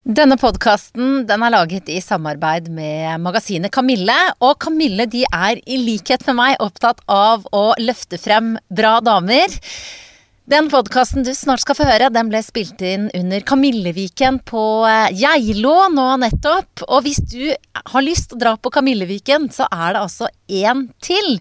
Denne podkasten den er laget i samarbeid med magasinet Kamille. Og Kamille er i likhet med meg opptatt av å løfte frem bra damer. Den podkasten du snart skal få høre, den ble spilt inn under Kamilleviken på eh, Geilo nå nettopp. Og hvis du har lyst til å dra på Kamilleviken, så er det altså én til.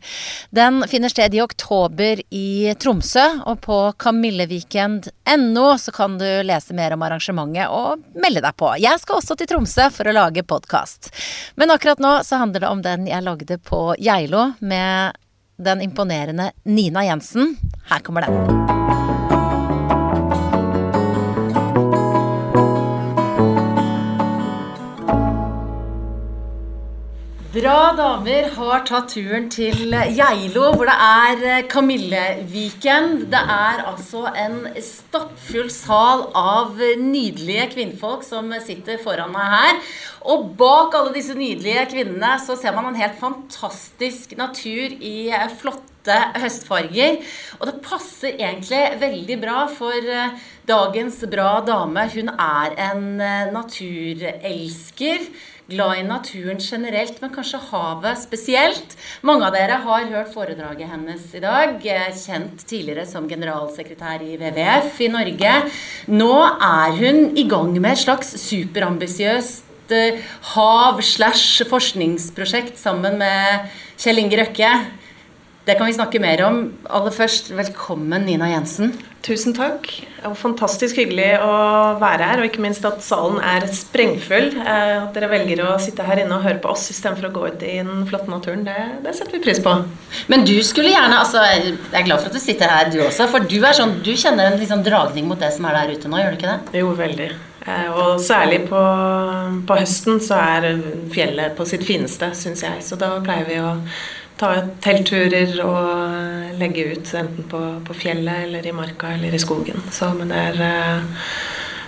Den finner sted i oktober i Tromsø, og på kamilleviken.no så kan du lese mer om arrangementet og melde deg på. Jeg skal også til Tromsø for å lage podkast. Men akkurat nå så handler det om den jeg lagde på Geilo med den imponerende Nina Jensen. Her kommer den. Bra damer har tatt turen til Geilo, hvor det er eh, Kamilleviken. Det er altså en stappfull sal av nydelige kvinnfolk som sitter foran meg her. Og bak alle disse nydelige kvinnene så ser man en helt fantastisk natur i eh, flotte høstfarger. Og det passer egentlig veldig bra, for eh, dagens bra dame, hun er en naturelsker glad i naturen generelt, men kanskje havet spesielt. Mange av dere har hørt foredraget hennes i dag. Kjent tidligere som generalsekretær i WWF i Norge. Nå er hun i gang med et slags superambisiøst eh, hav- slash forskningsprosjekt sammen med Kjell Inge Røkke. Det kan vi snakke mer om. Aller først, velkommen Nina Jensen. Tusen takk. Det var fantastisk hyggelig å være her, og ikke minst at salen er sprengfull. Eh, at dere velger å sitte her inne og høre på oss istedenfor å gå ut i den flotte naturen, det, det, setter vi pris på. Men du skulle gjerne altså, Jeg er glad for at du sitter her, du også. For du, er sånn, du kjenner en liksom dragning mot det som er der ute nå, gjør du ikke det? Jo, veldig. Eh, og særlig på, på høsten så er fjellet på sitt fineste, syns jeg. Så da pleier vi å ta teltturer og legge ut enten på, på, fjellet eller i marka eller i skogen. Så, men det er eh,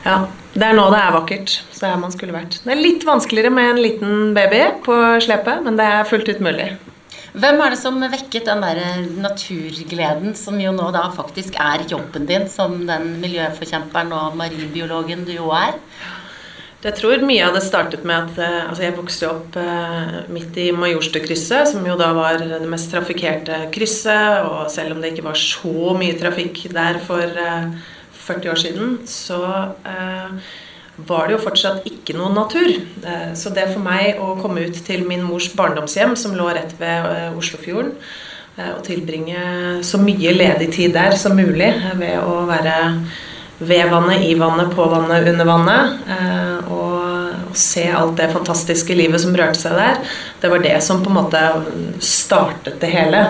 ja, det er nå det er vakkert. Så det er man skulle vært. Det er litt vanskeligere med en liten baby på slepet, men det er fullt ut mulig. Hvem er det som vekket den der naturgleden, som jo nå da faktisk er jobben din som den miljøforkjemperen og marinbiologen du jo er? Jeg tror mye av det startet med at eh, altså jeg vokste opp eh, midt i Majorstukrysset, som jo da var det mest trafikkerte krysset. Og selv om det ikke var så mye trafikk der for 40 eh, år siden, så var det jo fortsatt ikke noe natur. Så det for meg å komme ut til min mors barndomshjem, som lå rett ved Oslofjorden, og tilbringe så mye ledig tid der som mulig ved å være ved vannet, i vannet, på vannet, under vannet. Eh, og, se alt det fantastiske livet som rørte seg der. Det var det som på en måte startet det hele.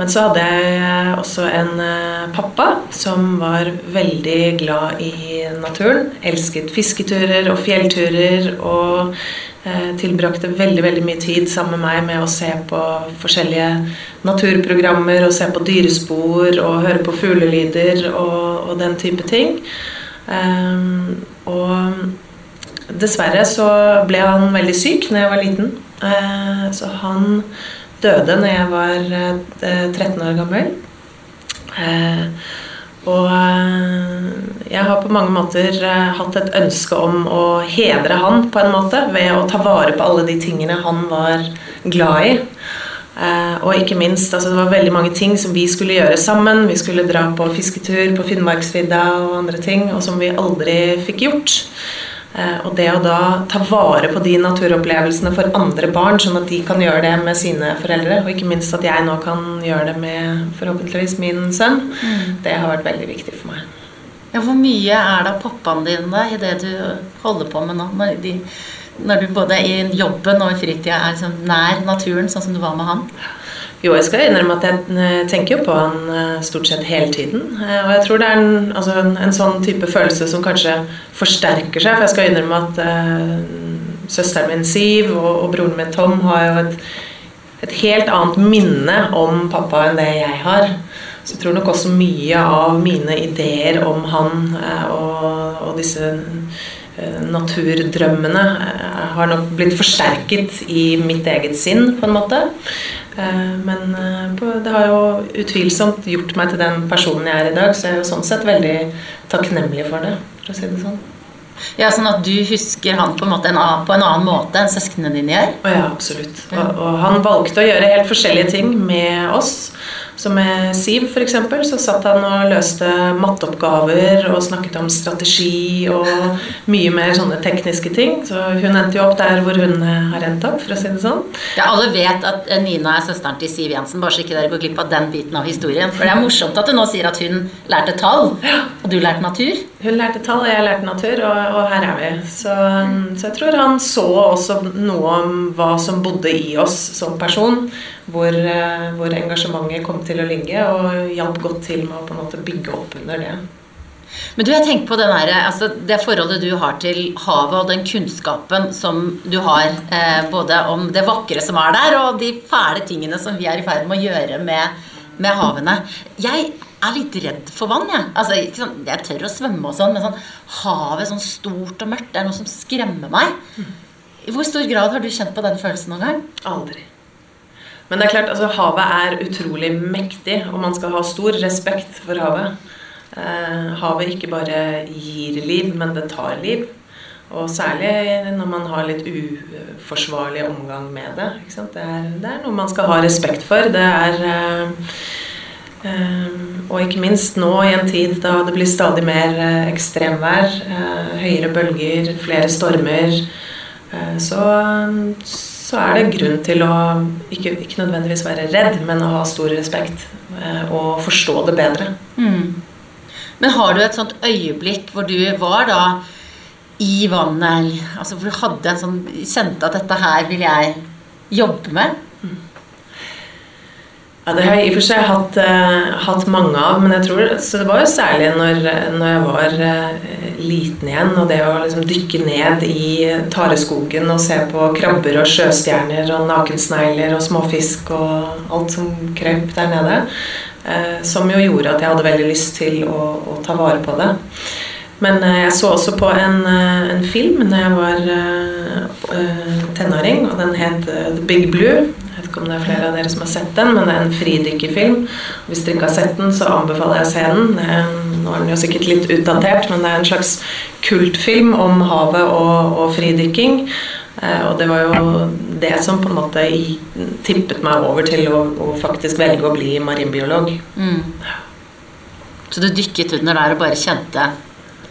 Men så hadde jeg også en eh, pappa som var veldig glad i naturen. Elsket fisketurer og fjellturer og Eh, tilbrakte veldig veldig mye tid sammen med meg med å se på forskjellige naturprogrammer og se på dyrespor og høre på fuglelyder og, og den type ting. Um, og dessverre så ble han veldig syk når jeg var liten. Uh, så han døde når jeg var uh, 13 år gammel. Uh, og eh, jeg har på mange måter eh, hatt et ønske om å hedre han på en måte ved å ta vare på alle de tingene han var glad i. Eh, og ikke minst, altså det var veldig mange ting som vi skulle gjøre sammen. Vi skulle dra på fisketur på Finnmarksvidda og andre ting, og som vi aldri fikk gjort. Eh, og det å da ta vare på de naturopplevelsene for andre barn, sånn at de kan gjøre det med sine foreldre, og ikke minst at jeg nå kan gjøre det med forhåpentligvis min sønn, mm. det har vært veldig viktig for meg. Ja, hvor mye er det av pappaen din da, i det du holder på med nå? Når, de, når du både i jobben og i fritida er liksom nær naturen, sånn som du var med han? Jo, jeg skal innrømme at jeg tenker jo på han eh, stort sett hele tiden. Eh, og jeg tror det er en, altså en, en sånn type følelse som kanskje forsterker seg. For jeg skal innrømme at uh, søsteren min Siv og, og, broren min Tom har jo et, et helt annet minne om pappa enn det jeg har. Så jeg tror nok også mye av mine ideer om han uh, og, og disse eh, naturdrømmene eh, har nok blitt forsterket i mitt eget sinn, på en måte. Men det har jo utvilsomt gjort meg til den personen jeg er i dag, så jeg er jo sånn sett veldig takknemlig for det, for å si det sånn. Ja, Sånn at du husker han på en, måte, på en annen måte enn søsknene dine gjør? Ja, absolutt. Og, og han valgte å gjøre helt forskjellige ting med oss. Så med Siv f.eks. så satt han og løste matteoppgaver og snakket om strategi og mye mer sånne tekniske ting. Så hun endte jo opp der hvor hun eh, har endt opp, for å si det sånn. Ja, alle vet at eh, Nina er søsteren til Siv Jensen, bare så ikke dere går glipp av den biten av historien. For det er morsomt at du nå sier at hun lærte tall, og du lærte natur. Hun lærte tall, og jeg lærte natur, og, og her er vi. Så, så jeg tror han så også noe om hva som bodde i oss som person hvor, eh, hvor, engasjementet kom til å ligge, og hjalp godt til med å på en måte bygge opp under det. Men du, jeg tenker på her, altså det forholdet du har til havet, og den kunnskapen som du har eh, både om det vakre som er der, og de fæle tingene som vi er i ferd med å gjøre med, med havene. Jeg er litt redd for vann, jeg. Altså, sånn, jeg tør å svømme og sånn, men sånn, havet sånn stort og mørkt, det er noe som skremmer meg. I hvor stor grad har du kjent på den følelsen noen gang? Aldri. Men det er klart, altså, havet er utrolig mektig, og man skal ha stor respekt for havet. Eh, havet ikke bare gir liv, men det tar liv. Og særlig når man har litt uforsvarlig omgang med det. Det, er, det, er, noe man skal ha respekt for. Det er eh, eh, Og ikke minst nå i en tid da det blir stadig mer eh, ekstremvær, eh, høyere bølger, flere stormer, eh, så så er det grunn til å ikke, ikke, nødvendigvis være redd, men å ha stor respekt eh, og forstå det bedre. Mm. Men har du et sånt øyeblikk hvor du var da i vannet, altså hvor du hadde en sånn, kjente at dette her vil jeg jobbe med? Ja, Det har jeg i og for seg hatt, uh, hatt, mange av, men jeg tror, så det var jo særlig når, når jeg var uh, liten igjen, og det å liksom dykke ned i tareskogen og se på krabber og sjøstjerner og nakensnegler og småfisk og alt som krøp der nede, uh, som jo gjorde at jeg hadde veldig lyst til å, å ta vare på det. Men jeg så også på en, en film når jeg var tenåring, og den het The Big Blue vet ikke om det er flere av dere som har sett den, men det er en fridykkerfilm. Hvis dere ikke har sett den, så anbefaler jeg å se den. nå er den jo sikkert litt utdatert, men det er en slags kultfilm om havet og, og fridykking. Eh, og det var jo det som på en måte tippet meg over til å, å faktisk velge å bli marinbiolog. Mm. Så du dykket under der og bare kjente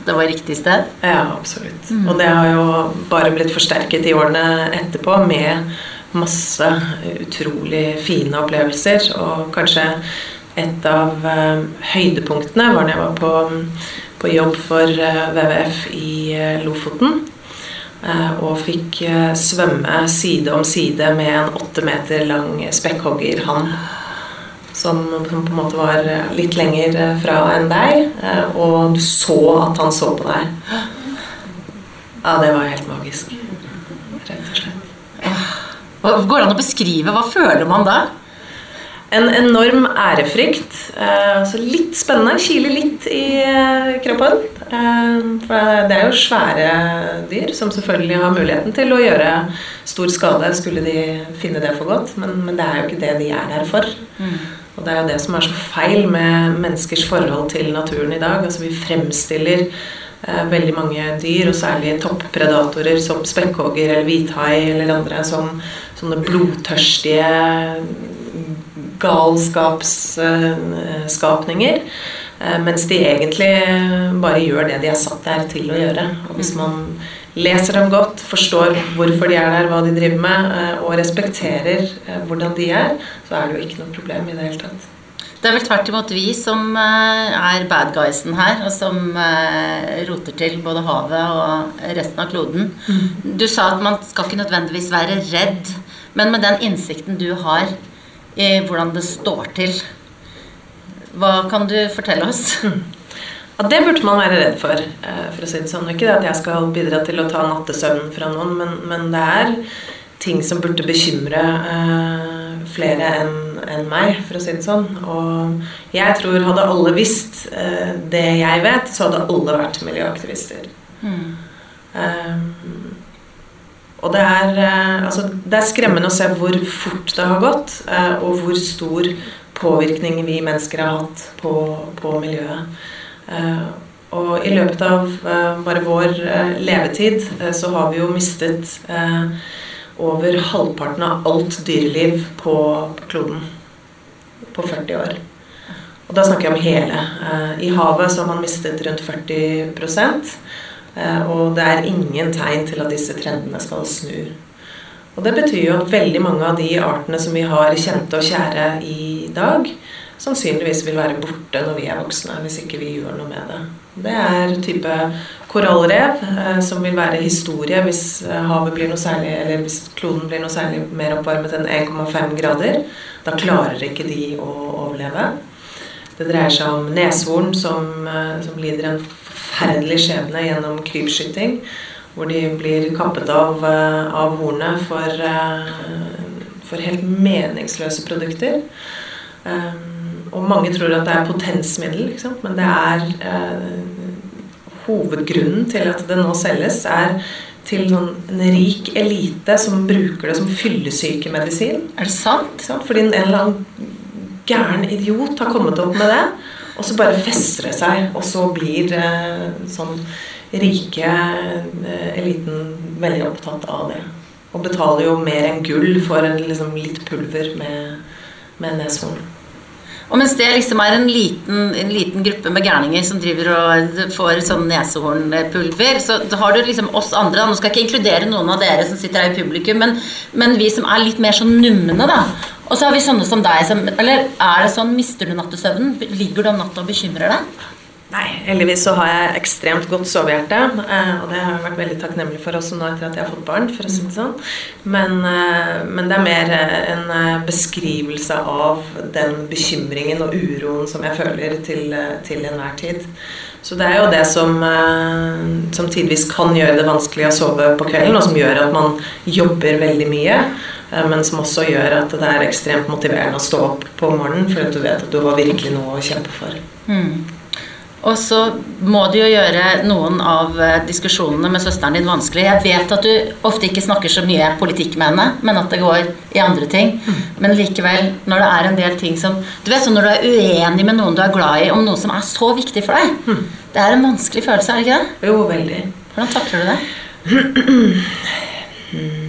det var riktig sted? Ja, absolutt. Mm. Og det har jo bare blitt forsterket i årene etterpå med masse utrolig fine opplevelser. Og kanskje et av eh, høydepunktene var da jeg var på, på jobb for eh, WWF i eh, Lofoten. og fikk svømme side om side med en åtte meter lang spekkhoggerhann. Som, som, på en måte var litt lenger fra enn deg. og du så at han så på deg. Ja, det var helt magisk. Rett og slett. Går det an å beskrive? Hva føler man da? En enorm ærefrykt. Eh, altså litt spennende. Kiler litt i eh, kroppen. Eh, for det er jo svære dyr som selvfølgelig har muligheten til å gjøre stor skade skulle de finne det for godt, men, men det er jo ikke det de er der for. Mm. Og det er jo det som er så feil med menneskers forhold til naturen i dag. Altså vi fremstiller veldig mange dyr, og særlig toppredatorer som spekkhogger eller hvithai eller andre, som, sånne blodtørstige galskapsskapninger. Eh, mens de egentlig bare gjør det de er satt der til å gjøre. Og hvis man leser dem godt, forstår hvorfor de er der, hva de driver med, eh, og respekterer eh, hvordan de er, så er det jo ikke noe problem i det hele tatt. Det er vel tvert imot vi som er bad guysen her, og som roter til både havet og resten av kloden. Mm. Du sa at man skal ikke nødvendigvis være redd, men med den innsikten du har i hvordan det står til hva kan du fortelle oss? Ja, Det burde man være redd for. Eh, for å si det sånn. Ikke det at jeg skal bidra til å ta nattesøvnen fra noen, men, men, det er ting som burde bekymre uh, flere enn en meg, for å si det sånn. Og jeg tror hadde alle visst uh, det jeg vet, så hadde alle vært miljøaktivister. Mm. Um, og det er, uh, altså, det er skremmende å se hvor fort det har gått, og hvor stor påvirkning vi mennesker har hatt på, på miljøet. Eh, og i løpet av eh, bare vår eh, levetid så har vi jo mistet over halvparten av alt dyreliv på kloden på 40 år. Og da snakker jeg om hele. I havet så har man mistet rundt 40 og det er ingen tegn til at disse trendene skal snu. Og det betyr jo at veldig mange av de artene som vi har kjente og kjære i dag, sannsynligvis vil være borte når vi er voksne, hvis ikke vi gjør noe med det. Det er type korallrev, eh, som vil være historie hvis eh, havet blir noe særlig, eller hvis kloden blir noe særlig mer oppvarmet enn 1,5 grader. Da klarer ikke de å overleve. Det dreier seg om neshorn som, eh, som lider en forferdelig skjebne gjennom krypskyting hvor de blir kappet av, eh, av hornet for, eh, for, helt meningsløse produkter. Eh, og mange tror at det er potensmiddel, men det er hovedgrunnen til at det nå selges, er til en rik elite som bruker det som fyllesykemedisin. Er det sant? Fordi en eller annen gæren idiot har kommet opp med det, og så bare fester det seg, og så blir eh, sånn rike eh, eliten veldig opptatt av det. Og betaler jo mer enn gull for en, liksom, litt pulver med, med neshorn. Og mens det liksom er en liten, en liten gruppe med gærninger som driver og får sånn nesehornpulver, så har du liksom oss andre Nå skal jeg ikke inkludere noen av dere som sitter her i publikum, men, men vi som er litt mer sånn numne, da. Og så har vi sånne som deg som Eller er det sånn, mister du nattesøvnen? Ligger du om natta og bekymrer deg? Nei, heldigvis så har jeg ekstremt godt sovehjerte. Eh, og det har jeg vært veldig takknemlig for også nå etter at jeg har fått barn. for å si det sånn. Men, eh, men det er mer eh, en beskrivelse av den bekymringen og uroen som jeg føler til, til enhver tid. Så det er jo det som, som tidvis kan gjøre det vanskelig å sove på kvelden, og som gjør at man jobber veldig mye. Men som også gjør at det er ekstremt motiverende å stå opp på morgenen, for at du vet at du har virkelig noe å kjempe for. Mm. Og så må du jo gjøre noen av eh, diskusjonene med søsteren din vanskelig. Jeg vet at du ofte ikke snakker så mye politikk med henne, men at det går i andre ting. Men likevel, når det er en del ting som Du vet sånn når du er uenig med noen du er glad i, om noe som er så viktig for deg. Det er en vanskelig følelse, er det ikke det? Jo, veldig. Hvordan takler du det?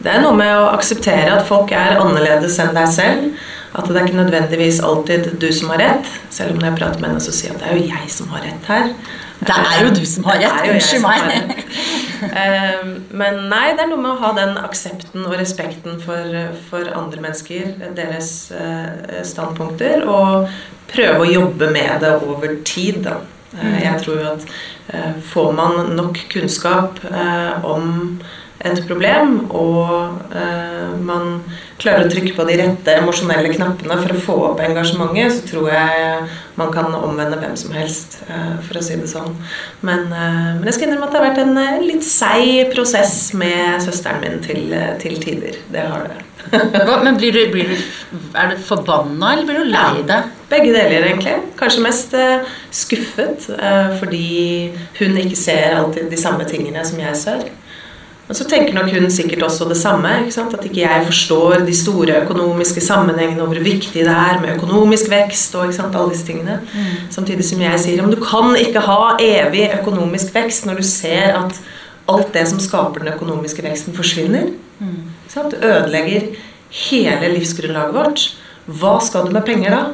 Det er noe med å akseptere at folk er annerledes enn deg selv. At det er ikke nødvendigvis alltid du som har rett. Selv om når jeg prater med henne, så sier jeg at det er jo jeg som har rett her. Det er jo du som har rett. Unnskyld meg. Ehm, men nei, det er noe med å ha den aksepten og respekten for, for andre mennesker, deres eh, standpunkter, og prøve å jobbe med det over tid, da. Eh, mm. Jeg tror jo at eh, får man nok kunnskap om et problem, og man klarer å trykke på de rette emosjonelle knappene for å få opp engasjementet, så tror jeg man kan omvende hvem som helst, eh, for å si det sånn. Men, eh, men jeg skal innrømme at det har vært en eh, litt seig prosess med søsteren min til, til tider. Det har det. men blir du, blir du, Er du forbanna, eller blir du lei deg? Begge deler, egentlig. Kanskje mest skuffet fordi hun ikke ser alltid de samme tingene som jeg ser. Men så tenker nok hun sikkert også det samme. Ikke At ikke jeg forstår de store økonomiske sammenhengene og hvor viktig det er med økonomisk vekst. og alle disse tingene. Mm. Samtidig som jeg sier at du kan ikke ha evig økonomisk vekst når du ser at alt det som skaper den økonomiske veksten, forsvinner. Mm. Du ødelegger hele livsgrunnlaget vårt. Hva skal du med penger da?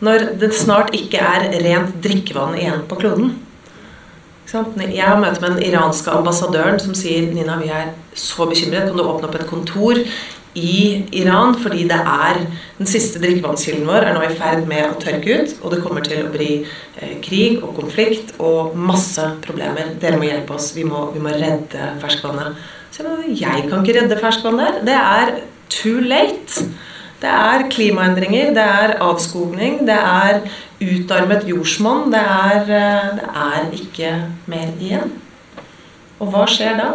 Når det snart ikke er rent drikkevann igjen på kloden. Jeg har møte med den iranske ambassadøren som sier Nina, vi er så bekymret. Kan du åpne opp et kontor i Iran, fordi det er den siste drikkevannskilden vår er nå i ferd med å tørke ut, og det kommer til å bli eh, krig og konflikt og masse problemer. Dere må hjelpe oss. Vi må, vi må redde ferskvannet. Så jeg kan ikke redde ferskvann der. Det er too late. Det er klimaendringer, det er avskogning, det er utarmet jordsmonn. Det, eh, det er ikke mer igjen. Og hva skjer da?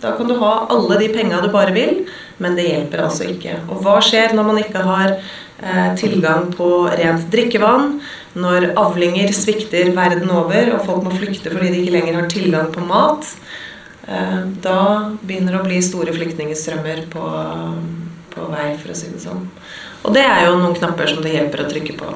Da kan du ha alle de penga du bare vil, men det hjelper altså ikke. Og hva skjer når man ikke har eh, tilgang på rent drikkevann? Når avlinger svikter verden over, og folk må flykte fordi de ikke lenger har tilgang på mat? Eh, da begynner det å bli store flyktningstrømmer på, på vei, for å si det sånn. Og det er jo noen knapper som det hjelper å trykke på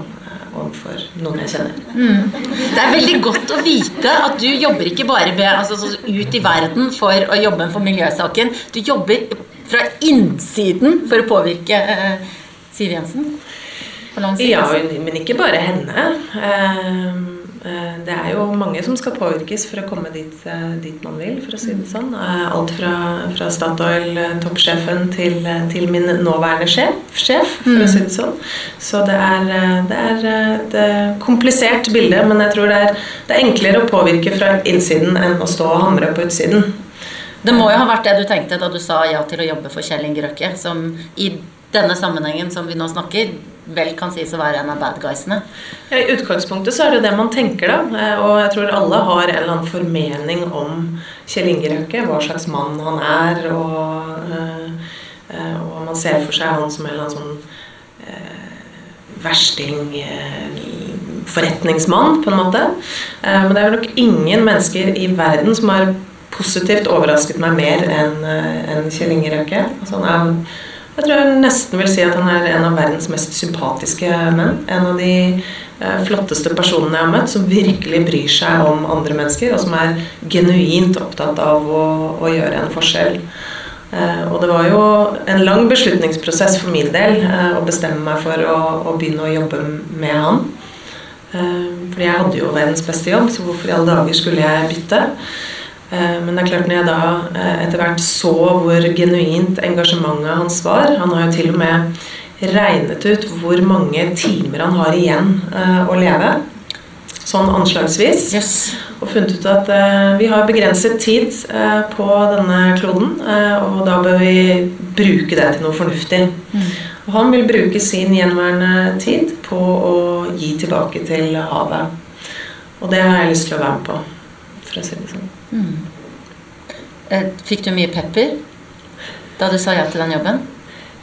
overfor noen jeg kjenner. Mm. Det er veldig godt å vite at du jobber ikke bare med, altså, ut i verden for å jobbe for miljøsaken. Du jobber fra innsiden for å påvirke eh, Siv Jensen. Ja, men ikke bare henne. Eh, det er jo mange som skal påvirkes for å komme dit, eh, dit man vil, for å si det sånn. Eh, alt fra, fra Statoil-toppsjefen til, til, min nåværende sjef, sjef, for å si det sånn. Så det er, det er et komplisert bilde, men jeg tror det er, det er enklere å påvirke fra innsiden enn å stå og hamre på utsiden. Det må jo ha vært det du tenkte da du sa ja til å jobbe for Kjell Inge Røkke, som i denne sammenhengen som vi nå snakker, vel kan sies å være en av bad guysene. Ja, I utgangspunktet så er det det man tenker, da. Eh, og jeg tror alle har en eller annen formening om Kjell Inge Røkke, hva slags mann han er, og, øh, og man ser for seg han som en eller annen sånn versting forretningsmann, på en måte. Men det er nok ingen mennesker i verden som har positivt overrasket meg mer enn Kjell Inge Røkke. Altså, han er jeg tror jeg nesten vil si at han er en av verdens mest sympatiske menn. En av de eh, flotteste personene jeg har møtt, som virkelig bryr seg om andre mennesker, og som er genuint opptatt av å, å gjøre en forskjell. Eh, og det var jo en lang beslutningsprosess for min del eh, å bestemme meg for å, å begynne å jobbe med han. For jeg hadde jo verdens beste jobb, så hvorfor i alle dager skulle jeg bytte? Eh, men det er klart når jeg da eh, etter hvert så hvor genuint engasjementet hans var Han har jo til og med regnet ut hvor mange timer han har igjen eh, å leve. Sånn anslagsvis. Yes. Og funnet ut at vi har begrenset tid på denne kloden. og da bør vi bruke det til noe fornuftig. Mm. Og han vil bruke sin gjenværende tid på å gi tilbake til havet. Og det har jeg lyst til å være med på, for å si det sånn. Mm. Eh, fikk du mye pepper da du sa ja til den jobben?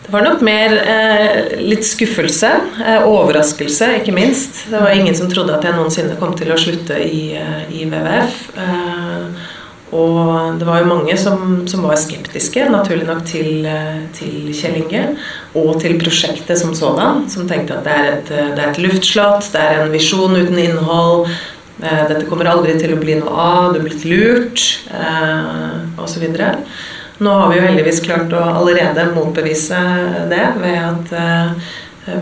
Det var nok mer eh, litt skuffelse. Eh, overraskelse, ikke minst. Det var ingen som trodde at jeg noensinne kom til å slutte i, eh, i WWF. Eh, og det var jo mange som, som var skeptiske, naturlig nok, til, eh, til, Kjell Inge. Og til prosjektet som sådan. Som tenkte at det er et, det er et luftslott, det er en visjon uten innhold. Eh, dette kommer aldri til å bli noe av, du er blitt lurt, eh, osv. Nå har vi jo heldigvis klart å allerede motbevise det ved at eh,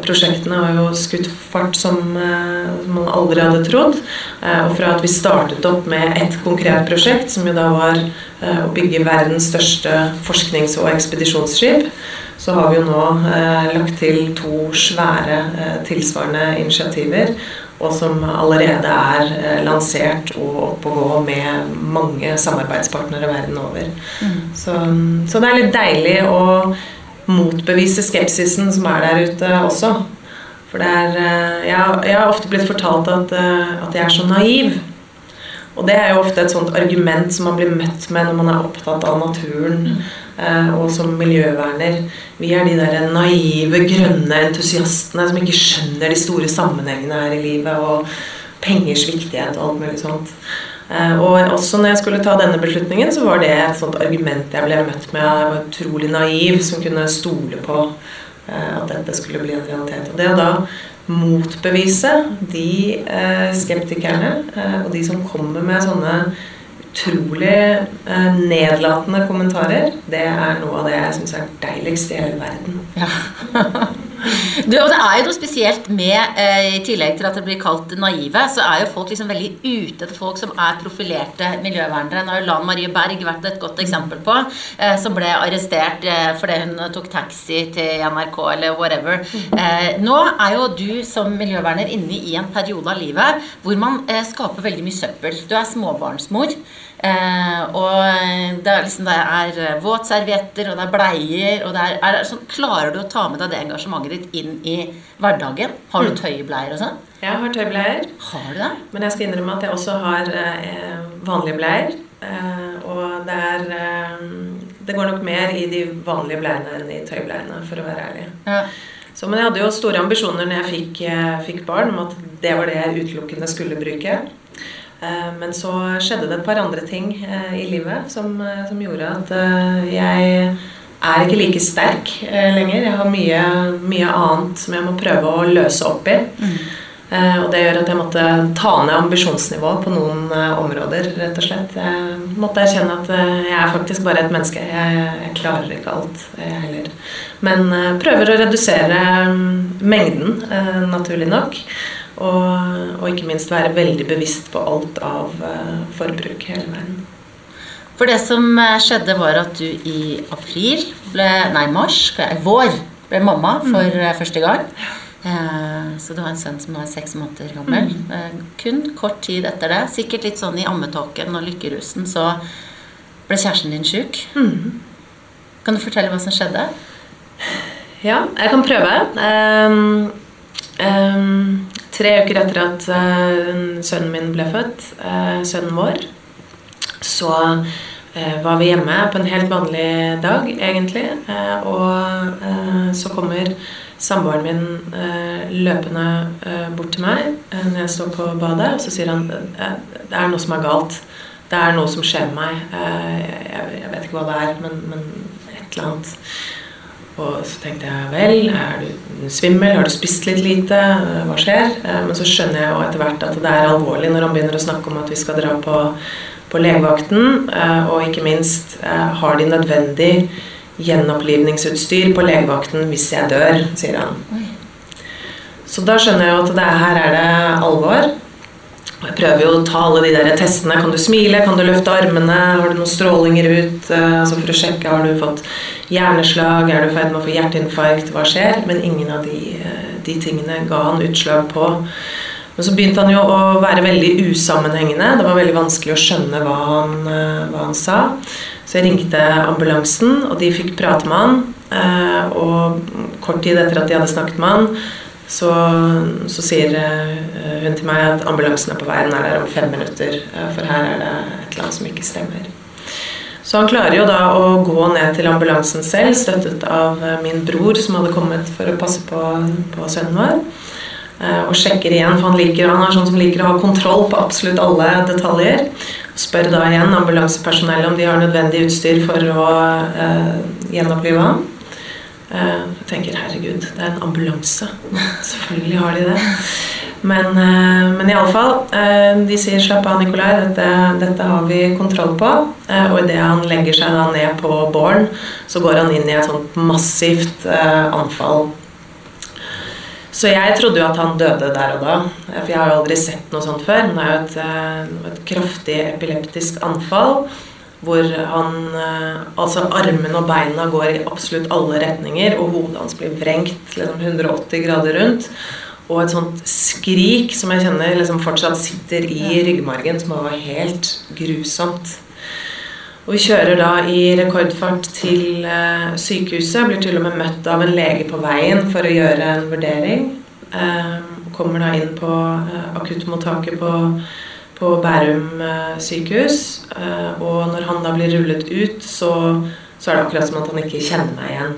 prosjektene har jo skutt fart som, man aldri hadde trodd. Og fra at vi startet opp med ett konkret prosjekt, som jo da var å bygge verdens største forsknings- og ekspedisjonsskip, så har vi jo nå lagt til to svære tilsvarende initiativer og som allerede er eh, lansert og oppe og gå med mange samarbeidspartnere verden over. Mm. Så, så, det er litt deilig å motbevise skepsisen som er der ute også. For det er eh, Jeg, jeg har ofte blitt fortalt at, eh, at jeg er så naiv. Og det er jo ofte et sånt argument som man blir møtt med når man er opptatt av naturen. Eh, og som miljøverner. Vi er de der naive, grønne entusiastene som ikke skjønner de store sammenhengene her i livet, og pengers viktighet og alt mulig sånt. Eh, og også når jeg skulle ta denne beslutningen, så var det et sånt argument jeg ble møtt med. Jeg var utrolig naiv som kunne stole på eh, at dette skulle bli en realitet. Og det å da motbevise de skeptikerne og de som kommer med sånne utrolig eh, nedlatende kommentarer, det er noe av det jeg syns er deiligst i hele verden. Ja. Du, og det er jo noe spesielt med, eh, i tillegg til at det blir kalt naive, så er jo folk liksom veldig ute etter folk som er profilerte miljøvernere. Nå har jo Lan Marie Berg vært et godt eksempel på, eh, som ble arrestert eh, fordi hun tok taxi til NRK eller whatever. Eh, nå er jo du som miljøverner inne i en periode av livet hvor man eh, skaper veldig mye søppel. Du er småbarnsmor. Eh, og det er, liksom, det er våtservietter, og det er bleier og det er, er sånn, Klarer du å ta med deg det engasjementet ditt inn i hverdagen? Har du tøybleier og sånn? Jeg har tøybleier. Har du det? Men jeg skal innrømme at jeg også har eh, vanlige bleier. Eh, og det er eh, Det går nok mer i de vanlige bleiene enn i tøybleiene, for å være ærlig. Ja. Så, men jeg hadde jo store ambisjoner når jeg fikk, eh, fikk barn, om at det var det jeg utelukkende skulle bruke. Eh, Men så skjedde det et par andre ting eh, i livet som, eh, som gjorde at jeg er ikke like sterk lenger. Jeg har mye, mye annet som jeg må prøve å løse opp i. Eh, Og det gjør at jeg måtte ta ned ambisjonsnivået på noen områder, rett og slett. Jeg måtte erkjenne at jeg er faktisk bare et menneske. Jeg, jeg klarer ikke alt, jeg heller. Men prøver å redusere mm, mengden, naturlig nok. Og, og ikke minst være veldig bevisst på alt av uh, forbruk hele veien. For det som eh, skjedde, var at du i april ble Nei, mars, vår, ble mamma for mm. første gang. Eh, Så du har en sønn som nå er seks måneder gammel. Eh, Kun kort tid etter det, sikkert litt sånn i ammetåken og lykkerusen, så ble kjæresten din sjuk. Kan du fortelle hva som skjedde? Ja, jeg kan prøve. Um, ehm, tre uker etter at eh, sønnen min ble født, eh, sønnen vår, så eh, var vi hjemme på en helt vanlig dag, egentlig. Og så kommer samboeren min løpende bort til meg når jeg står på badet, og så sier han det er noe som er galt. Det er noe som skjer med meg. Jeg vet ikke hva det er, men, men et eller annet. Og så tenkte jeg vel, er du svimmel, har du spist litt lite, hva skjer? Eh, Men så skjønner jeg jo etter hvert at det er alvorlig når han begynner å snakke om at vi skal dra på, på legevakten, eh, og ikke minst eh, har de nødvendig gjenopplivningsutstyr på legevakten hvis jeg dør, sier han. Så da skjønner jeg jo at det er, her er det alvor. Og jeg prøver jo å ta alle de der testene. Kan du smile? Kan du løfte armene? Har du noen strålinger ut? Eh, altså for å sjekke har du fått hjerneslag, er du i ferd med å få hjerteinfarkt, hva skjer? Men ingen av de, eh, de tingene ga han utslag på. Men så begynte han jo å være veldig usammenhengende. Det var veldig vanskelig å skjønne hva han, eh, hva han sa. Så jeg ringte ambulansen, og de fikk prate med han. Og kort tid etter at de hadde snakket med han, så, så sier eh, hun til meg at ambulansen er på vei, den er der om fem minutter. eh, For her er det et eller annet som ikke stemmer. Så han klarer jo da å gå ned til ambulansen selv, støttet av eh, min bror som hadde kommet for å passe på, på sønnen vår. Og sjekker igjen, for han, liker, han er sånn som liker å ha kontroll på absolutt alle detaljer. Spør da igjen ambulansepersonellet om de har nødvendig utstyr for å eh, gjenopplive ham. Eh, Jeg tenker herregud, det er en ambulanse. Selvfølgelig har de det. Men, eh, men iallfall, eh, de sier 'slapp av, Nikolai, dette, dette har vi kontroll på'. Og idet han legger seg da ned på båren, så går han inn i et sånt massivt anfall. Så jeg trodde jo at han døde der og da, for jeg har jo aldri sett noe sånt før. Men det er jo et, et kraftig epileptisk anfall hvor han eh, Altså armene og beina går i absolutt alle retninger, og hodet hans blir vrengt liksom 180 grader rundt. Og et sånt skrik som jeg kjenner liksom fortsatt sitter i ryggmargen, som var helt grusomt. Og vi kjører da i rekordfart til eh, sykehuset. Blir til og med møtt av en lege på veien for å gjøre en vurdering. Eh, kommer da inn på akuttmottaket på, på Bærum eh, sykehus. Eh, og når han da blir rullet ut, så, så er det akkurat som at han ikke kjenner meg igjen.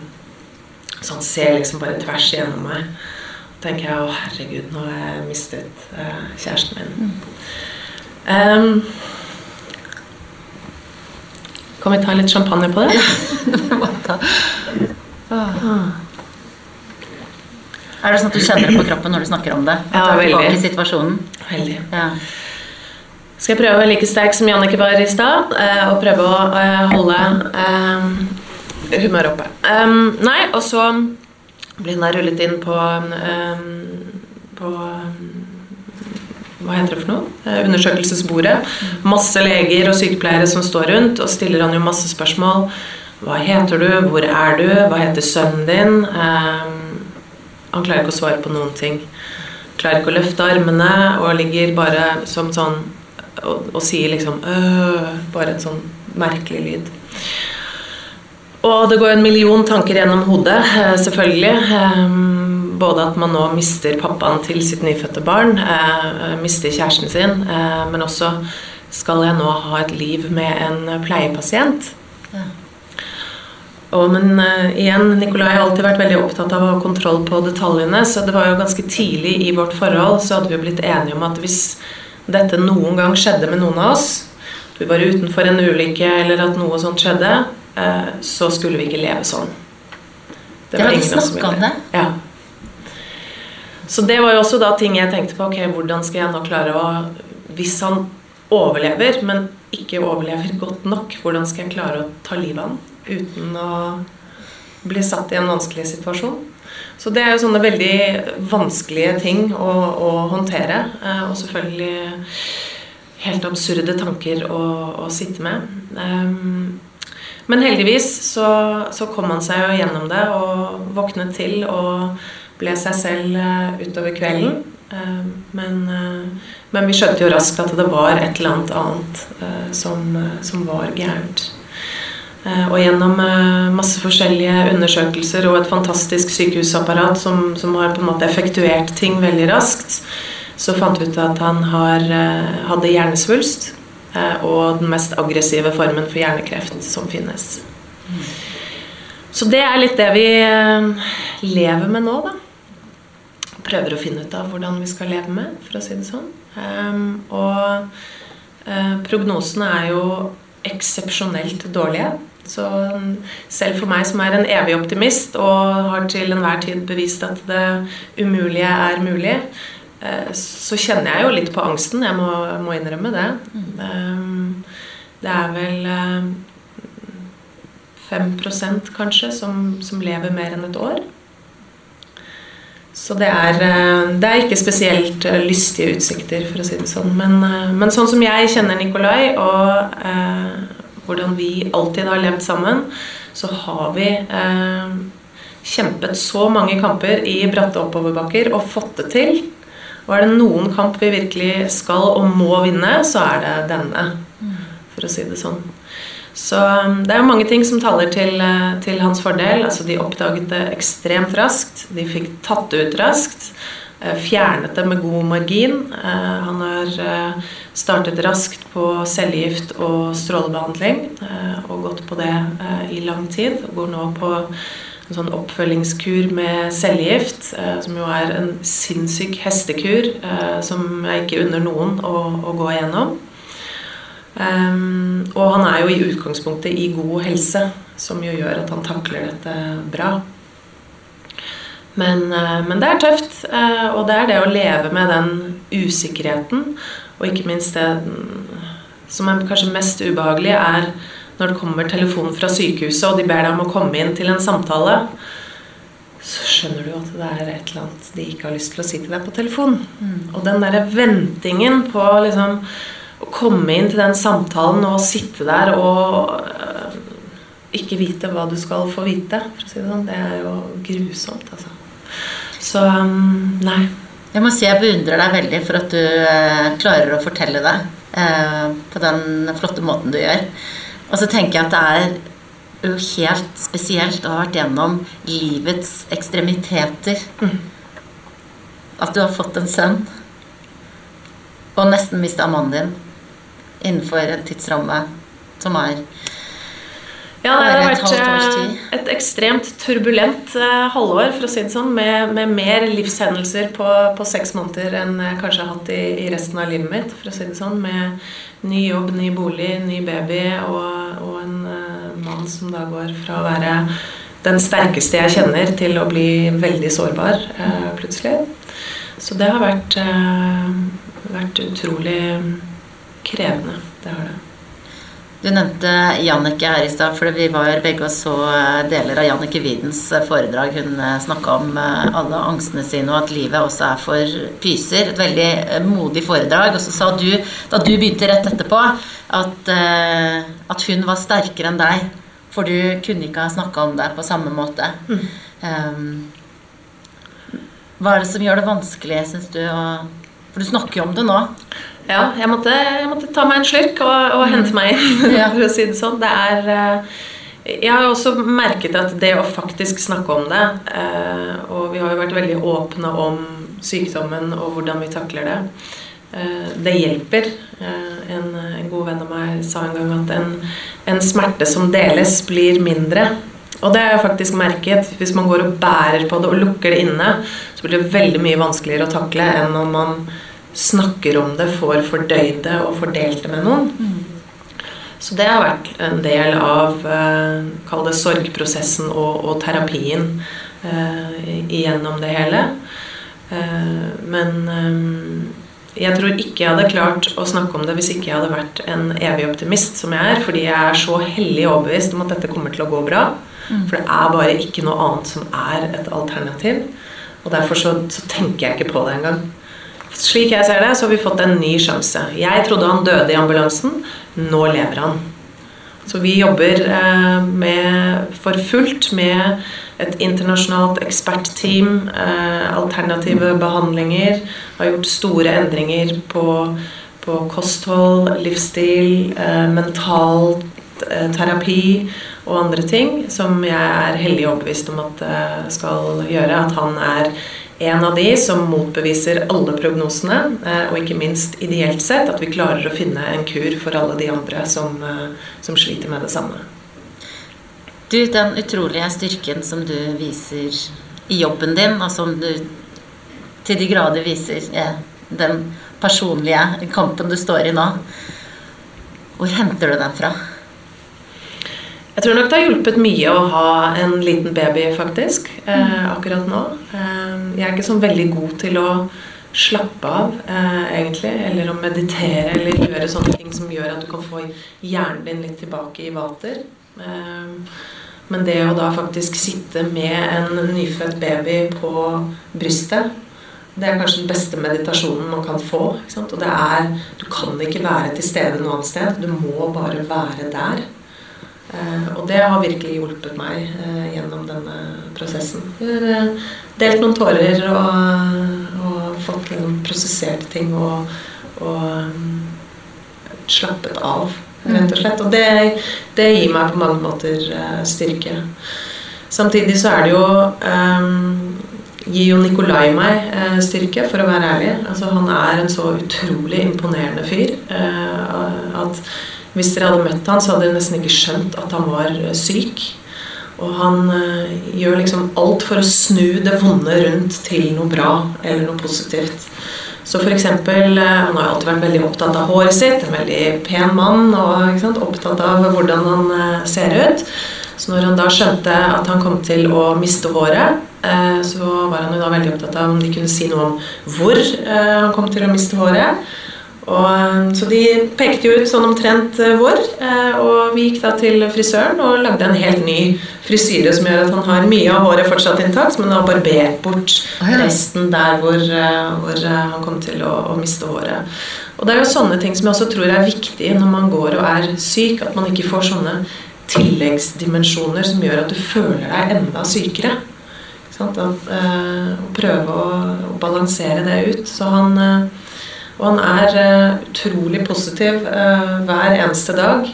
Så han ser liksom bare tvers igjennom meg. Da tenker jeg å herregud, nå har jeg mistet eh, kjæresten min. Um, kan vi ta litt champagne på det? Er det sånn at du kjenner det på kroppen når du snakker om det? At Ja, du er veldig. i situasjonen? Veldig. Ja. Skal jeg prøve å være like sterk som Jannicke var i stad, eh, og prøve å eh, holde eh, humøret oppe. Nei, og så blir hun da rullet inn på, på hva heter det for noe? Undersøkelsesbordet. Masse leger og sykepleiere som står rundt og stiller han jo masse spørsmål. Hva heter du? Hvor er du? Hva heter sønnen din? Han klarer ikke å svare på noen ting. Klarer ikke å løfte armene og ligger bare som sånn og, og sier liksom øh, Bare en sånn merkelig lyd. Og det går en million tanker gjennom hodet, eh, selvfølgelig. Um, både at man nå mister pappaen til sitt nyfødte barn, uh, mister kjæresten sin, men også skal jeg nå ha et liv med en pleiepasient? Ja. Og, men igjen, Nikolai har alltid vært veldig opptatt av å ha kontroll på detaljene, så det var jo ganske tidlig i vårt forhold så hadde vi blitt enige om at hvis dette noen gang skjedde med noen av oss, at vi var utenfor en ulykke eller at noe sånt skjedde, så skulle vi ikke leve sånn. Det var ingen snakka om det? Ja. Så det var jo også da ting jeg tenkte på. Ok, hvordan skal jeg nå klare å Hvis han overlever, men ikke overlever godt nok, hvordan skal jeg klare å ta livet av han uten å bli satt i en vanskelig situasjon? Så det er jo sånne veldig vanskelige ting å, å håndtere. Eh, og selvfølgelig helt absurde tanker å, å sitte med. Um, men heldigvis så, så, kom han seg jo gjennom det og våknet til og ble seg selv eh, utover kvelden. Eh, men, eh, men, vi skjønte jo raskt at det var et eller annet annet som, som var gærent. Og gjennom masse forskjellige undersøkelser og et fantastisk sykehusapparat som, som har på en måte effektuert ting veldig raskt, så fant vi ut at han har, hadde hjernesvulst. Og den mest aggressive formen for hjernekreft som finnes. Så det er litt det vi lever med nå, da prøver å finne ut av hvordan vi skal leve med, for å si det sånn. Um, og prognosene er jo eksepsjonelt dårlige. Så selv for meg som er en evig optimist og har til enhver tid bevist at det umulige er mulig, uh, så kjenner jeg jo litt på angsten. Jeg må, må innrømme det. Um, det er vel uh, 5 kanskje som, som lever mer enn et år. Så det er, eh, det er, ikke spesielt eh, lystige utsikter, for å si det sånn. Men, eh, men sånn som jeg kjenner Nikolai, og eh, hvordan vi alltid har levd sammen, så har vi eh, kjempet så mange kamper i bratte oppoverbakker og fått det til. Og er det noen kamp vi virkelig skal og må vinne, så er det denne, for å si det sånn. Så um, det er mange ting som taler til, uh, til, hans fordel. Altså De oppdaget det ekstremt raskt. De fikk tatt det ut raskt. Uh, fjernet det med god margin. Uh, han har startet raskt på cellegift og strålebehandling og gått på det i lang tid. Går nå på en sånn oppfølgingskur med cellegift, som jo er en sinnssyk hestekur som jeg ikke unner noen å, å gå igjennom. Um, og han er jo i utgangspunktet i god helse, som jo gjør at han takler dette bra. Men, uh, men det er tøft, uh, og det er det å leve med den usikkerheten. Og ikke minst det som er kanskje mest ubehagelig, er når det kommer telefon fra sykehuset, og de ber deg om å komme inn til en samtale. Så skjønner du at det er et eller annet de ikke har lyst til å si til deg på telefon. Mm. Og den derre ventingen på liksom å komme inn til den samtalen og sitte der og øh, ikke vite hva du skal få vite, for å si det sånn, det er jo grusomt, altså. Så um, nei. Jeg må si jeg beundrer deg veldig for at du uh, klarer å fortelle det eh, på den flotte måten du gjør. Og så tenker jeg at det er jo helt spesielt å ha vært gjennom livets ekstremiteter. Mm. At du har fått en sønn og nesten mista mannen din innenfor en tidsramme som er ja, det har vært eh, et ekstremt turbulent uh, halvår, for å si det sånn, med, med mer livshendelser på, på, seks måneder enn jeg kanskje har hatt i, i, resten av livet mitt. for å si det sånn, Med ny jobb, ny bolig, ny baby og, og en uh, mann som da går fra å være den sterkeste jeg kjenner, til å bli veldig sårbar uh, plutselig. Så det har vært, vært utrolig krevende. Det har det. Du nevnte Jannicke her i stad, for vi var begge og så eh, deler av Jannicke Widens eh, foredrag. Hun snakka om alle angstene sine, og at livet også er for pyser. Et veldig modig foredrag. Og så sa du, da du begynte rett etterpå, at, at hun var sterkere enn deg. For du kunne ikke ha snakka om det på samme måte. Mm. Um, hva er det som gjør det vanskelig, syns du? For du snakker jo om det nå. Ja, jeg måtte, jeg måtte ta meg en slurk og, og hente meg inn, for å si det sånn. Det er eh, Jeg har også merket at det å faktisk snakke om det eh, Og vi har jo vært veldig åpne om sykdommen og hvordan vi takler det. Eh, det hjelper. En, en god venn av meg sa en gang at en, en smerte som deles, blir mindre. Og det har jeg faktisk merket. Hvis man går og bærer på det og lukker det inne, så blir det veldig mye vanskeligere å takle enn om man snakker om det, får fordøyd det og fordelt det med noen. Så det har vært en del av uh, kall det sorgprosessen og, og terapien uh, gjennom det hele. Uh, men um, jeg tror ikke jeg hadde klart å snakke om det hvis ikke jeg hadde vært en evig optimist som jeg er. Fordi jeg er så hellig overbevist om at dette kommer til å gå bra. Mm. For det er bare ikke noe annet som er et alternativ. Og derfor så, så tenker jeg ikke på det engang. Slik jeg ser det, så har vi fått en ny sjanse. Jeg trodde han døde i ambulansen. Nå lever han. Så vi jobber eh, med, for fullt med et internasjonalt ekspertteam, eh, alternative behandlinger. Har gjort store endringer på, på kosthold, livsstil, eh, mental terapi og andre ting som jeg er hellig overbevist om at skal gjøre. At han er en av de som motbeviser alle prognosene, eh, og ikke minst ideelt sett at vi klarer å finne en kur for alle de andre som, eh, som sliter med det samme. Du, den utrolige styrken som du viser i jobben din, og som du til de grader viser den personlige kampen du står i nå, hvor henter du den fra? Jeg tror nok det har hjulpet mye å ha en liten baby, faktisk, eh, akkurat nå. Eh, jeg er ikke sånn veldig god til å slappe av, eh, egentlig, eller å meditere eller gjøre sånne ting som gjør at du kan få hjernen din litt tilbake i vater. Eh, men det å da faktisk sitte med en nyfødt baby på brystet det er kanskje den beste meditasjonen man kan få. Og det er Du kan ikke være til stede noe annet sted. Du må bare være der. Eh, og det har virkelig hjulpet meg eh, gjennom denne prosessen. Jeg har eh, delt noen tårer og, og fått liksom prosessert ting og, og slappet av, rett og slett. Og det, det, gir meg på mange måter styrke. Samtidig så er det jo um, gir jo Nikolai meg eh, styrke, for å være ærlig. Altså, han er en så utrolig imponerende fyr eh, at hvis dere hadde møtt han, så hadde dere nesten ikke skjønt at han var eh, syk. Og han øh, gjør liksom alt for å snu det vonde rundt til noe bra eller noe positivt. Så for eksempel, øh, Han har alltid vært veldig opptatt av håret sitt. En veldig pen mann og sant, opptatt av hvordan han ser ut. Så når han da skjønte at han kom til å miste håret, så var han jo da veldig opptatt av om de kunne si noe om hvor han kom til å miste håret. Og, eh, så de pekte jo ut sånn omtrent vår hvor. Eh, og vi gikk da til frisøren og lagde en helt ny frisyre som gjør at han har mye av håret fortsatt intakt, men har barbert bort resten der hvor, hvor han kom til å, å, miste håret. Og det er jo sånne ting som jeg også tror er viktig når man går og er syk, at man ikke får sånne tilleggsdimensjoner som gjør at du føler deg enda sykere. At, Å prøve å, å, balansere det ut. Så han og han er uh, utrolig positiv uh, hver eneste dag.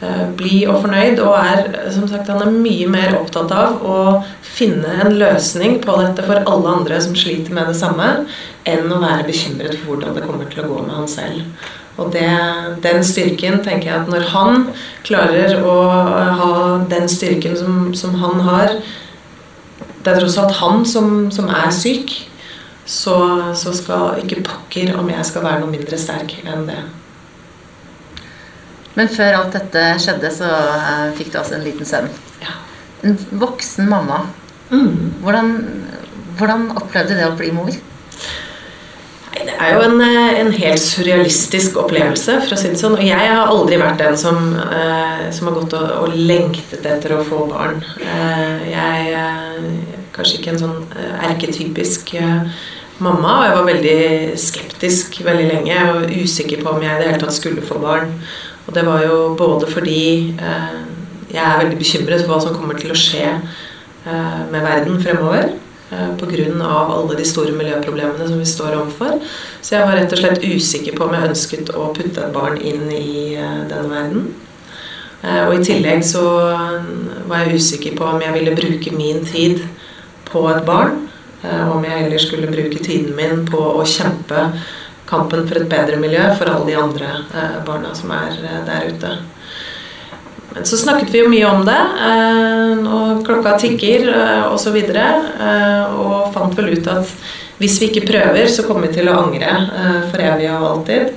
Uh, blid og fornøyd. Og er, som sagt, han er mye mer opptatt av å finne en løsning på dette for alle andre som sliter med det samme, enn å være bekymret for hvordan det kommer til å gå med han selv. Og det, den styrken tenker jeg at når han klarer å ha den styrken som, som han har Det er tross alt han som, som er syk så, så skal ikke pokker om jeg skal være noe mindre sterk enn det. Men før alt dette skjedde, så uh, fikk du altså en liten sønn. Ja. En voksen mamma. Mm. Hvordan, hvordan, opplevde du det å bli mor? Det er jo en, en, helt surrealistisk opplevelse, for å si det sånn. Og jeg har aldri vært den som, eh, som har gått og, og, lengtet etter å få barn. Eh, jeg er kanskje ikke en sånn erketypisk mamma, og jeg var veldig skeptisk veldig lenge og usikker på om jeg i det hele tatt skulle få barn. Og det var jo både fordi eh, jeg er veldig bekymret for hva som kommer til å skje eh, med verden fremover. Eh, Pga. alle de store miljøproblemene som vi står overfor. Så jeg var rett og slett usikker på om jeg ønsket å putte et barn inn i eh, denne verden. Eh, og i tillegg så var jeg usikker på om jeg ville bruke min tid på et barn. Om jeg heller skulle bruke tiden min på å kjempe kampen for et bedre miljø for alle de andre barna som er der ute. Men så snakket vi jo mye om det, eh, og klokka tikker eh. Og, eh, og fant vel ut at hvis vi ikke prøver, så kommer vi til å angre for evig og alltid.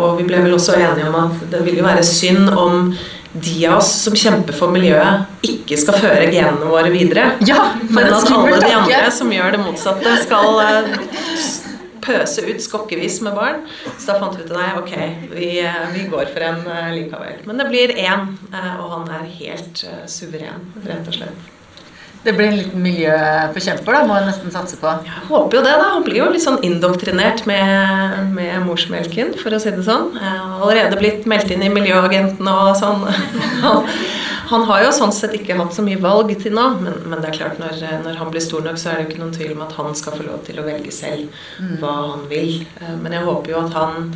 Og vi ble vel også enige om at det ville være synd om de av oss som kjemper for miljøet, ikke skal føre genene våre videre. Ja, men at alle de andre som gjør det motsatte, skal pøse ut skokkevis med barn. Så da fant vi ut nei, ok, vi, vi går for en uh, likevel. Men det blir én, og han er helt suveren, rett og slett. Det blir en liten miljøforkjemper, da, må jeg nesten satse på. Jeg håper jo det, da. Han blir jo litt sånn indoktrinert med, med morsmelken, for å si det sånn. Allerede blitt meldt inn i Miljøagenten og sånn. Han har jo sånn sett ikke hatt så mye valg til nå, men, men det er klart når, når, han blir stor nok, så er det jo ikke noen tvil om at han skal få lov til å velge selv mm. hva han vil. Eh, men jeg håper jo at han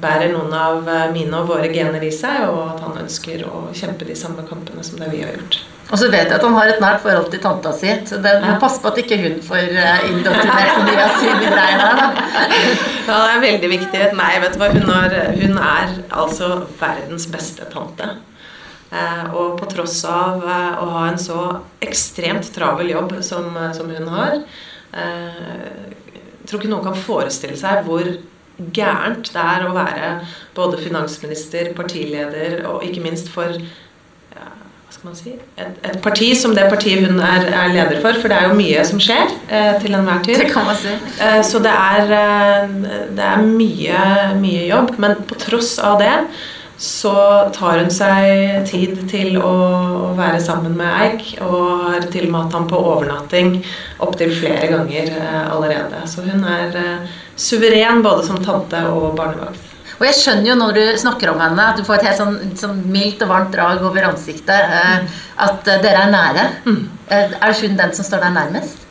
bærer noen av eh, mine og våre gener i seg, og at han ønsker å kjempe de samme kampene som det vi har gjort. Og så vet jeg at han har et nært forhold til tanta si, så det må ja. passe på at ikke hun får eh, indoktrinert for mye av sine greier her, da. Ja, det er veldig viktig. Nei, vet du hva, hun, har, hun er altså verdens beste tante. Eh, og på tross av å ha en så ekstremt travel jobb som, som hun har Jeg tror ikke noen kan forestille seg hvor gærent det er å være både finansminister, partileder og ikke minst for ja, hva skal man si, et, et, parti som det partiet hun er, er, leder for. For det er jo mye som skjer eh, til enhver tid. Det kan man si. Eh, så det er, det er mye, mye jobb. Men på tross av det så tar hun seg tid til å være sammen med Eik, og har til og med hatt ham på overnatting opptil flere ganger eh, allerede. Så hun er eh, suveren både som tante og barnevakt. Og jeg skjønner jo når du snakker om henne, at du får et helt sånn, sånn mildt og varmt drag over ansiktet. Eh, at dere er nære. Mm. Er hun den som står deg nærmest?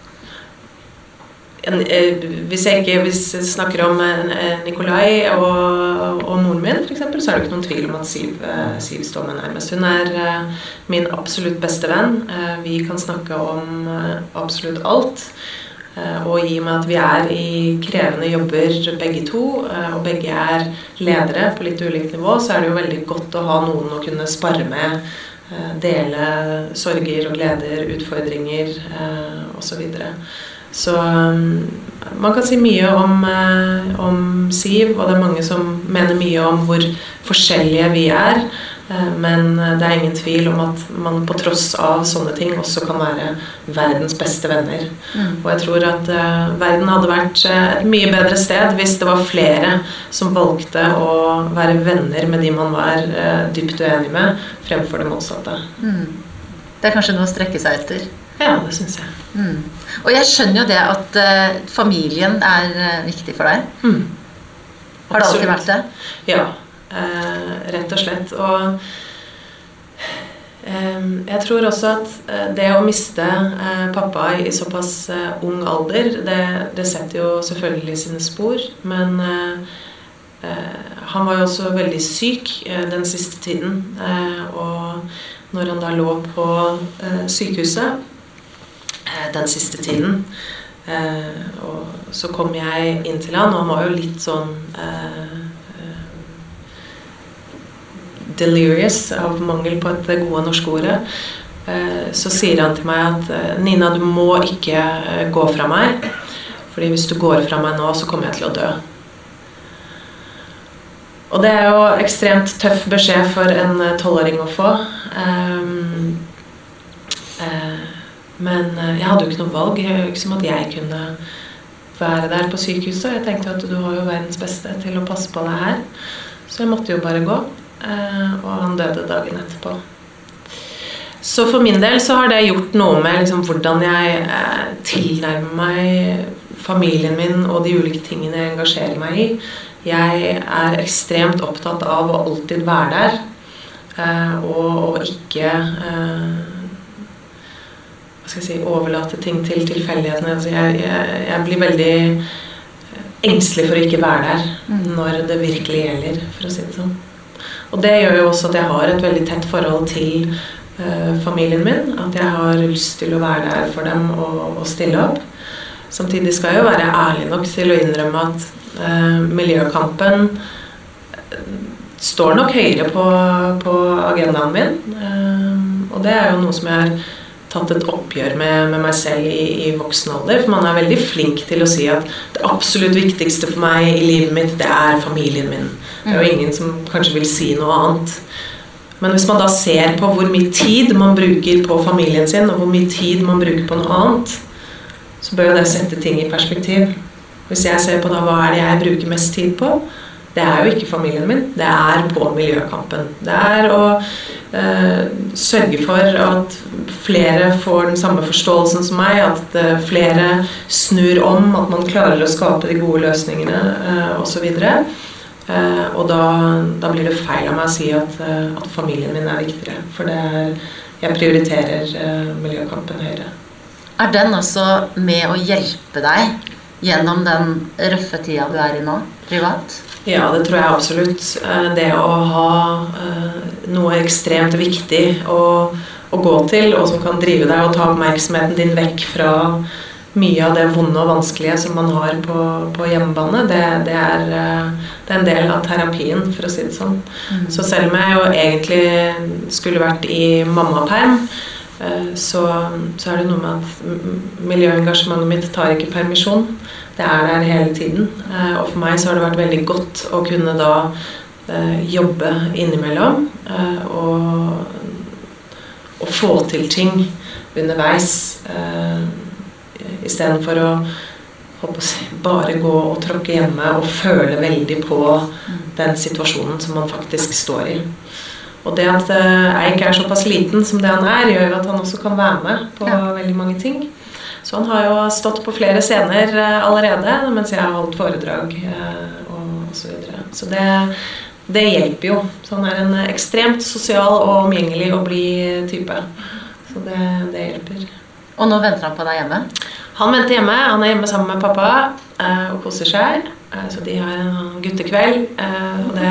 Eh, hvis jeg ikke hvis jeg snakker om eh, Nikolai og, og moren min, f.eks., så er det ikke noen tvil om at Siv, eh, Siv står meg nærmest. Hun er min absolutt beste venn. Vi kan snakke om absolutt alt. Og i og med at vi er i krevende jobber begge to, og begge er ledere på litt ulikt nivå, så er det jo veldig godt å ha noen å kunne spare med. Dele sorger og gleder, utfordringer osv. Så, videre. Så um, man kan si mye om, om, Siv, og det er mange som mener mye om hvor forskjellige vi er. Uh, men uh, det er ingen tvil om at man på tross av sånne ting også kan være verdens beste venner. Mm. Og jeg tror at verden hadde vært et mye bedre sted hvis det var flere som valgte å være venner med de man var dypt uenig med, fremfor det motsatte. Mm. Det er kanskje noe å strekke seg etter? Ja, det syns jeg. Mm. Og jeg skjønner jo det at uh, familien er uh, viktig for deg. Mm. Har det alltid vært det? Ja, uh, rett og slett. Og jeg tror også at det å miste pappa i såpass ung alder, det, det, setter jo selvfølgelig sine spor. Men han var jo også veldig syk den siste tiden. og når han da lå på sykehuset Eh, den siste tiden. Eh, og så kom jeg inn til han, og han var jo litt sånn eh, delirious av mangel på et gode norske ordet. Så sier han til meg at Nina, du må ikke gå fra meg. Fordi hvis du går fra meg nå, så kommer jeg til å dø. Og det er jo ekstremt tøff beskjed for en tolvåring å få. Um, uh, men eh, jeg hadde jo ikke noe valg. Det er jo ikke som at jeg kunne være der på sykehuset. Jeg tenkte at du har jo verdens beste til å passe på deg her. Så jeg måtte jo bare gå. Eh, og han døde dagen etterpå. Så for min del så har det gjort noe med liksom hvordan jeg eh, tilnærmer meg familien min og de ulike tingene jeg engasjerer meg i. Jeg er ekstremt opptatt av å alltid være der. Eh, og, og, ikke eh, Hva skal jeg si overlate ting til tilfeldighetene. Altså jeg, jeg, jeg, blir veldig engstelig for å ikke være der mm. når det virkelig gjelder, for å si det sånn. Og det gjør jo også at jeg har et veldig tett forhold til uh, familien min. At jeg har lyst til å være der for dem og, og stille opp. Samtidig skal jeg jo være ærlig nok til å innrømme at uh, miljøkampen eh, står nok høyere på, på agendaen min. Uh, og det er jo noe som jeg har tatt et oppgjør med, med meg selv i, i, voksen alder. For man er veldig flink til å si at det absolutt viktigste for meg i livet mitt, det er familien min. Det er jo ingen som kanskje vil si noe annet. Men hvis man da ser på hvor mye tid man bruker på familien sin, og hvor mye tid man bruker på noe annet, så bør jo det sette ting i perspektiv. Hvis jeg ser på da hva er det jeg bruker mest tid på, det er jo ikke familien min. Det er på miljøkampen. Det er å eh, sørge for at flere får den samme forståelsen som meg, at eh, flere snur om, at man klarer å skape de gode løsningene eh, osv. Eh, og da, da, blir det feil av meg å si at, eh, at familien min er viktigere. For er, jeg prioriterer eh, miljøkampen høyere. Er den også med å hjelpe deg gjennom den røffe tida du er i nå, privat? Ja, det tror jeg absolutt. Eh, det å ha eh, noe ekstremt viktig å, å, gå til, og som kan drive deg og ta oppmerksomheten din vekk fra mye av det vonde og vanskelige som man har på, på hjemmebane, det, det, er, eh, det, er, en del av terapien, for å si det sånn. Mm. Så selv om jeg jo egentlig skulle vært i mammaperm, så, så er det noe med at miljøengasjementet mitt tar ikke permisjon det er der hele tiden. Eh, og for meg så har det vært veldig godt å kunne da eh, jobbe innimellom eh, og, og få til ting underveis istedenfor å bare gå og tråkke hjemme og føle veldig på den situasjonen som man faktisk står i. Og det at Eik er såpass liten som det han er, gjør at han også kan være med på ja. veldig mange ting. Så han har jo stått på flere scener eh, allerede mens jeg har holdt foredrag eh, og osv. Så, videre. så det, det hjelper jo. Så han er en ekstremt sosial og omgjengelig og blid type. Så det, det, hjelper. Og nå venter han på deg hjemme? Han venter hjemme. Han er hjemme sammen med pappa eh, og koser seg. Så de har en guttekveld. Det,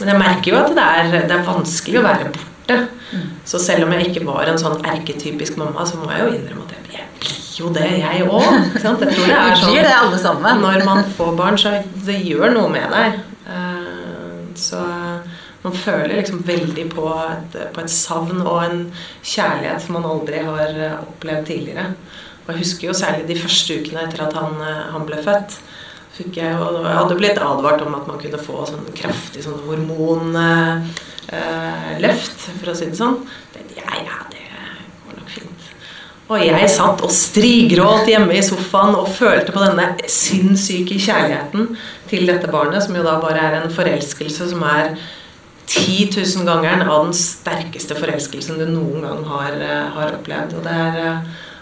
men jeg merker jo at det er, det er vanskelig å være borte. Mm. Så selv om jeg ikke var en sånn erketypisk mamma, så må jeg jo innrømme at jeg jo det, jeg òg. Jeg tror det er sånn det alle sammen. Når man får barn, så det gjør noe med deg. Eh, så man føler liksom veldig på et, på et savn og en kjærlighet som man aldri har opplevd tidligere. Og jeg husker jo særlig de første ukene etter at han, han ble født. Fikk jeg, og jeg hadde blitt advart om at man kunne få sånn kraftig sånn hormonløft, for å si det sånn. Det, ja, ja, det og jeg satt og strigråt hjemme i sofaen og følte på denne sinnssyke kjærligheten til dette barnet, som jo da bare er en forelskelse som er 10 000 gangeren av den sterkeste forelskelsen du noen gang har, eh, har opplevd. Og det er, eh,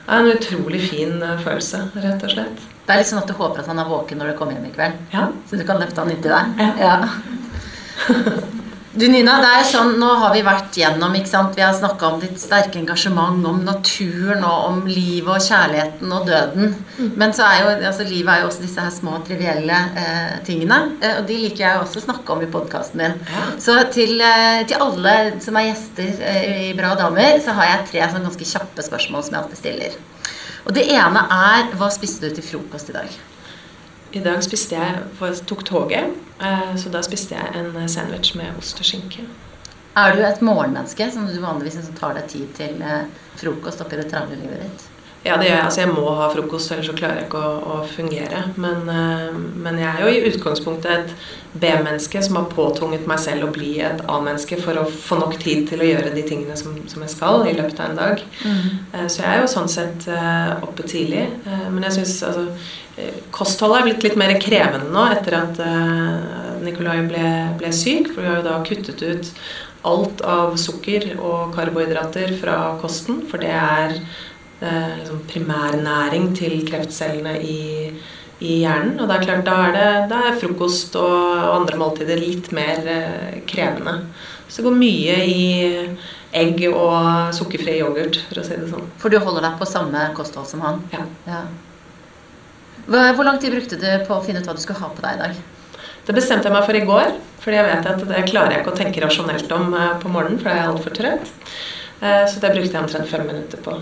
er, en utrolig fin eh, følelse, rett og slett. Det er litt sånn at du håper at han er våken når du kommer hjem i kveld? Ja. Så du kan løfte han inntil deg? Ja. ja. Du Nina, det er sånn, Nå har vi vært gjennom ikke sant? Vi har snakka om ditt sterke engasjement, om naturen og om livet og kjærligheten og døden. Mm. Men så er jo, altså, livet er jo også disse her små, trivielle eh, tingene. Eh, og de liker jeg også å snakke om i podkasten min. Ja. Så til, eh, til, alle som er gjester eh, i Bra damer, så har jeg tre sånn ganske kjappe spørsmål som jeg alltid stiller. Og det ene er Hva spiste du til frokost i dag? I dag spiste jeg, tok toget, eh, så da spiste jeg en sandwich med ost og skinke. Er du et morgenmenneske som du vanligvis tar deg tid til eh, frokost oppi det travle livet ditt? Ja, det gjør jeg. Altså, jeg må ha frokost, ellers så klarer jeg ikke å, å fungere. Men, uh, men, jeg er jo i utgangspunktet et B-menneske som har påtvunget meg selv å bli et A-menneske for å få nok tid til å gjøre de tingene som, som jeg skal i løpet av en dag. Mm. Uh, så jeg er jo sånn sett uh, oppe tidlig. men jeg syns altså Kostholdet er blitt litt mer krevende nå etter at Nicolai ble, ble syk, for vi har jo da kuttet ut alt av sukker og karbohydrater fra kosten, for det er eh, liksom primærnæring til kreftcellene i, i, hjernen. Og det er klart, da er, det, da er frokost og andre måltider litt mer eh, krevende. Så det går mye i egg og sukkerfri yoghurt, for å si det sånn. For du holder deg på samme kosthold som han? Ja. ja. Hvor lang tid brukte du på å finne ut hva du skulle ha på deg i dag? Det bestemte jeg meg for i går, fordi jeg vet at det klarer jeg ikke å tenke rasjonelt om eh, på morgenen, for da er jeg altfor trøtt. Eh, så det brukte jeg omtrent fem minutter på.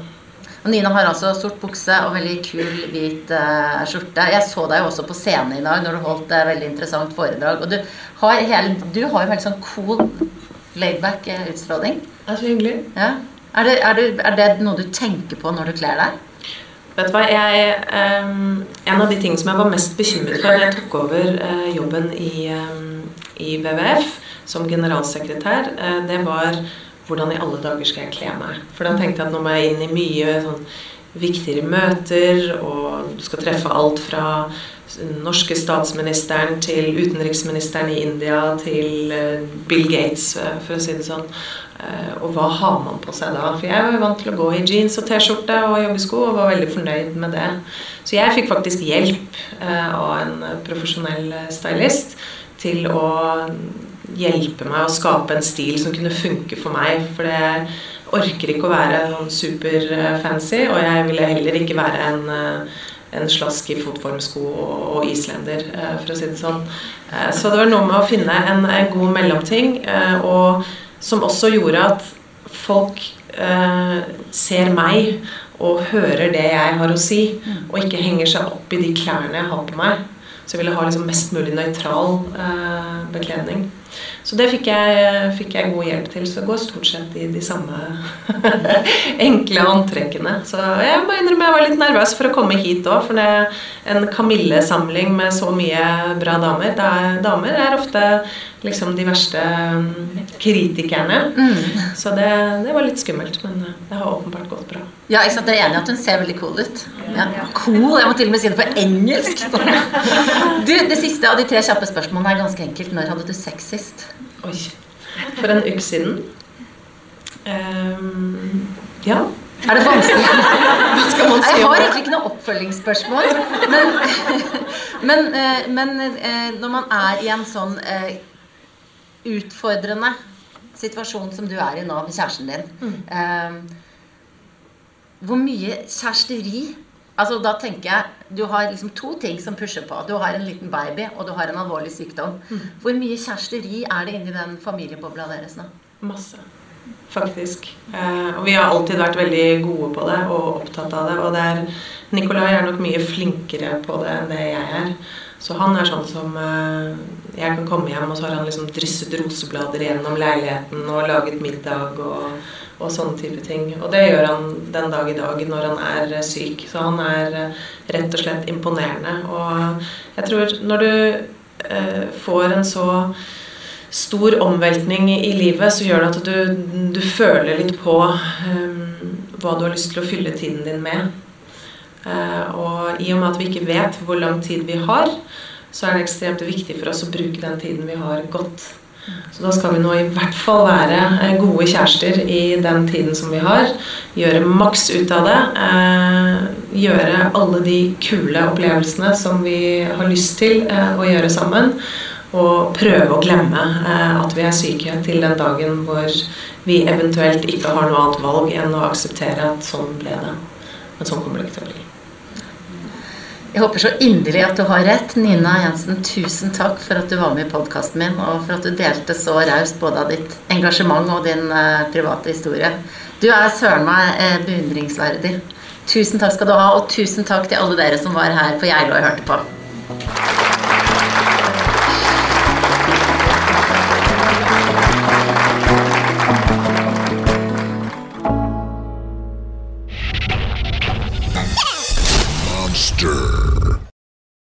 Og Nina har altså sort bukse og veldig kul hvit uh, skjorte. Jeg så deg jo også på scenen i dag når du holdt et veldig interessant foredrag. Og du har, hele, du har jo veldig sånn cool, laidback utstråling. Det er så hyggelig. Ja. Er, det, er, det, er det noe du tenker på når du kler deg? Vet du hva, jeg, um, En av de tingene som jeg var mest bekymret for da jeg tok over uh, jobben i, um, i, WWF som generalsekretær, uh, det var hvordan i alle dager skal jeg kle meg? For da tenkte jeg at nå må jeg inn i mye sånn viktigere møter, og du skal treffe alt fra norske statsministeren til utenriksministeren i India til Bill Gates, for å si det sånn. Eh, og hva har man på seg da? For jeg var jo vant til å gå i jeans og T-skjorte og joggesko og var veldig fornøyd med det. Så jeg fikk faktisk hjelp eh, av en profesjonell stylist til å hjelpe meg å skape en stil som kunne funke for meg. For jeg orker ikke å være sånn superfancy, og jeg ville heller ikke være en eh, en slask i fotformsko og, og islender, for å si det sånn. Så det var noe med å finne en, en god mellomting. og som også gjorde at folk eh, ser meg og hører det jeg har å si, mm. og ikke henger seg opp i de klærne jeg har på meg. Så jeg ville ha liksom mest mulig nøytral eh, bekledning. Så det fikk jeg, fikk jeg, god hjelp til. Så det går stort sett i de samme enkle antrekkene. Så jeg må innrømme jeg var litt nervøs for å komme hit òg, for det er en Kamille-samling med så mye bra damer. Da, damer er ofte liksom de verste mm, kritikerne. Mm. Så det, det, var litt skummelt, men eh, det har åpenbart gått bra. Ja, ikke sant? Jeg er enig i at hun ser veldig cool ut. Ja. Cool! Jeg må til og med si det på engelsk. Du, Det siste av de tre kjappe spørsmålene er ganske enkelt. Når hadde du sex sist? Oi. For en uke siden. Um, ja. Er det vanskelig? Hva skal man si? Jeg har egentlig ikke noe oppfølgingsspørsmål. Men, men, eh, men, eh, når man er i en sånn utfordrende situasjon som du er i nå med kjæresten din. Mm. Um, hvor mye kjæresteri Altså Da tenker jeg du har liksom to ting som pusher på. Du har en liten baby, og du har en alvorlig sykdom. Mm. Hvor mye kjæresteri er det inni den familiebobla deres nå? Masse. Faktisk. Eh, og vi har alltid vært veldig gode på det og opptatt av det. Og det er, Nikolai er nok mye flinkere på det enn det jeg er. Så han er sånn som eh, Jeg kan komme hjem, og så har han liksom drysset roseblader gjennom leiligheten og laget middag og, og sånne type ting. Og det gjør han den dag i dag når han er eh, syk. Så han er eh, rett og slett imponerende. Og jeg tror når du eh, får en så stor omveltning i livet, så gjør det at du, du føler litt på eh, hva du har lyst til å fylle tiden din med. Eh, og i og med at vi ikke vet hvor lang tid vi har, så er det ekstremt viktig for oss å bruke den tiden vi har, godt. Så da skal vi nå i hvert fall være eh, gode kjærester i den tiden som vi har. Gjøre maks ut av det. Eh, gjøre alle de kule opplevelsene som vi har lyst til å gjøre sammen. Og prøve å glemme at vi er syke til den dagen hvor vi eventuelt ikke har noe annet valg enn å akseptere at sånn ble det. Men sånn kommer det ikke til å bli. Jeg håper så inderlig at du har rett. Nina Jensen, tusen takk for at du var med i podkasten min, og for at du delte så raust både av ditt engasjement og din uh, private historie. Du er søren meg uh, beundringsverdig. Tusen takk skal du ha, og tusen takk til alle dere som var her på Geilo og hørte på.